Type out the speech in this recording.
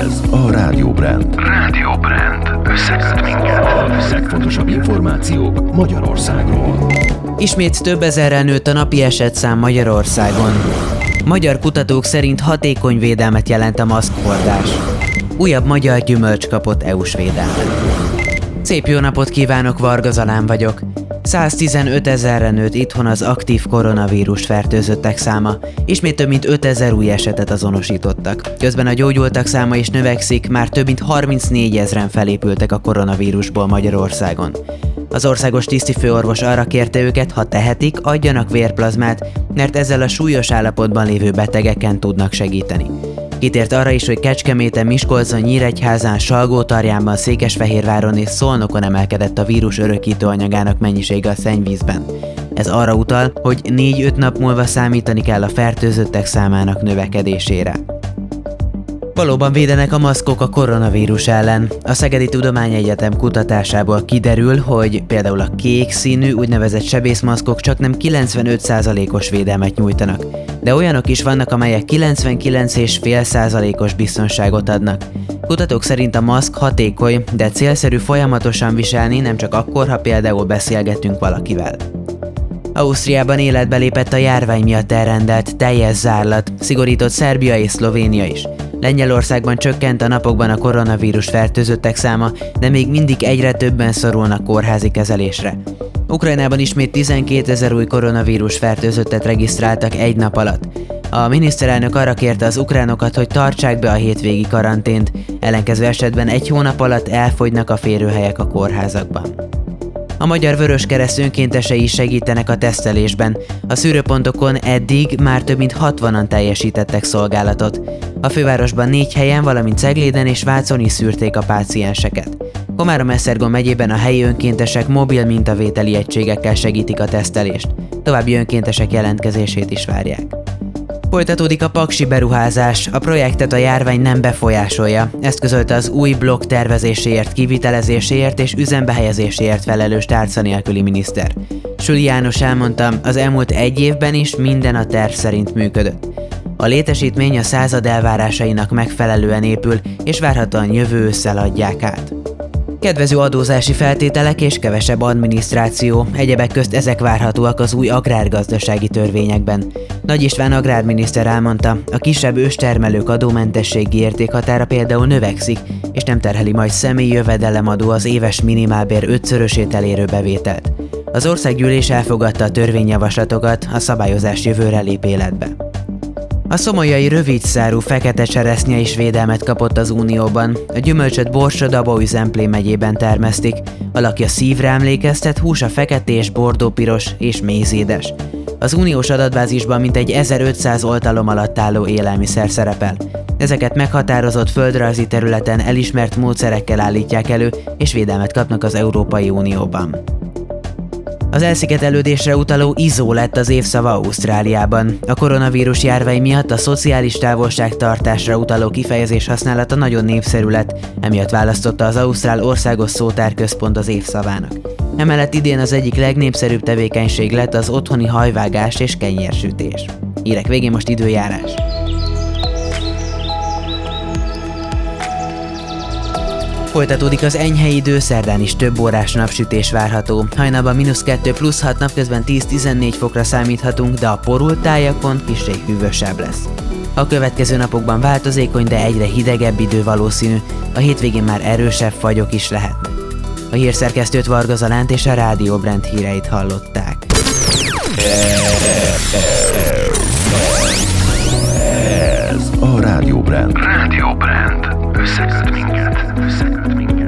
Ez a Rádió Brand. Rádió Brand. Összeköt minket. A legfontosabb információk Magyarországról. Ismét több ezerrel nőtt a napi esetszám Magyarországon. Magyar kutatók szerint hatékony védelmet jelent a maszkhordás. Újabb magyar gyümölcs kapott EU-s védelmet. Szép jó napot kívánok, Varga Zalán vagyok. 115 ezerre nőtt itthon az aktív koronavírus fertőzöttek száma, ismét több mint 5 ezer új esetet azonosítottak. Közben a gyógyultak száma is növekszik, már több mint 34 ezeren felépültek a koronavírusból Magyarországon. Az országos tisztifőorvos arra kérte őket, ha tehetik, adjanak vérplazmát, mert ezzel a súlyos állapotban lévő betegeken tudnak segíteni. Kitért arra is, hogy Kecskeméten, Miskolcon, Nyíregyházán, Salgótarjánban, Székesfehérváron és Szolnokon emelkedett a vírus örökítő anyagának mennyisége a szennyvízben. Ez arra utal, hogy 4-5 nap múlva számítani kell a fertőzöttek számának növekedésére. Valóban védenek a maszkok a koronavírus ellen. A Szegedi Tudományegyetem kutatásából kiderül, hogy például a kék színű úgynevezett sebészmaszkok csak nem 95%-os védelmet nyújtanak, de olyanok is vannak, amelyek 99,5%-os biztonságot adnak. Kutatók szerint a maszk hatékony, de célszerű folyamatosan viselni nem csak akkor, ha például beszélgetünk valakivel. Ausztriában életbe lépett a járvány miatt elrendelt teljes zárlat, szigorított Szerbia és Szlovénia is. Lengyelországban csökkent a napokban a koronavírus fertőzöttek száma, de még mindig egyre többen szorulnak kórházi kezelésre. Ukrajnában ismét 12 ezer új koronavírus fertőzöttet regisztráltak egy nap alatt. A miniszterelnök arra kérte az ukránokat, hogy tartsák be a hétvégi karantént, ellenkező esetben egy hónap alatt elfogynak a férőhelyek a kórházakban. A Magyar Vörös Kereszt önkéntesei is segítenek a tesztelésben. A szűrőpontokon eddig már több mint 60-an teljesítettek szolgálatot. A fővárosban négy helyen, valamint Cegléden és Vácon is szűrték a pácienseket. Komárom-Esztergom megyében a helyi önkéntesek mobil mintavételi egységekkel segítik a tesztelést. További önkéntesek jelentkezését is várják. Folytatódik a paksi beruházás, a projektet a járvány nem befolyásolja. Ezt közölte az új blokk tervezéséért, kivitelezéséért és üzembehelyezéséért felelős tárca nélküli miniszter. Süli János elmondta, az elmúlt egy évben is minden a terv szerint működött. A létesítmény a század elvárásainak megfelelően épül, és várhatóan jövő ősszel adják át. Kedvező adózási feltételek és kevesebb adminisztráció, egyebek közt ezek várhatóak az új agrárgazdasági törvényekben. Nagy István agrárminiszter elmondta, a kisebb őstermelők adómentességi értékhatára például növekszik, és nem terheli majd személyi jövedelemadó az éves minimálbér ötszörösét elérő bevételt. Az országgyűlés elfogadta a törvényjavaslatokat, a szabályozás jövőre lép életbe. A szomolyai rövidszárú fekete cseresznye is védelmet kapott az Unióban. A gyümölcsöt Borsod Zemplé megyében termesztik. Alakja szívre emlékeztet, húsa feketés, bordópiros és mézédes. Az uniós adatbázisban mintegy 1500 oltalom alatt álló élelmiszer szerepel. Ezeket meghatározott földrajzi területen elismert módszerekkel állítják elő, és védelmet kapnak az Európai Unióban. Az elszigetelődésre utaló izó lett az évszava Ausztráliában. A koronavírus járvány miatt a szociális távolságtartásra utaló kifejezés használata nagyon népszerű lett, emiatt választotta az Ausztrál Országos Szótárközpont az évszavának. Emellett idén az egyik legnépszerűbb tevékenység lett az otthoni hajvágás és kenyérsütés. Hírek végén most időjárás. Folytatódik az enyhe idő, szerdán is több órás napsütés várható. Hajnalban mínusz 2 plusz 6 napközben 10-14 fokra számíthatunk, de a porult tájakon kisrég hűvösebb lesz. A következő napokban változékony, de egyre hidegebb idő valószínű, a hétvégén már erősebb fagyok is lehetnek. A hírszerkesztőt Varga Zalánt és a Rádió Brand híreit hallották. Ez a Rádió Brand. Rádió Brand. Ösel minket. Ösel minket.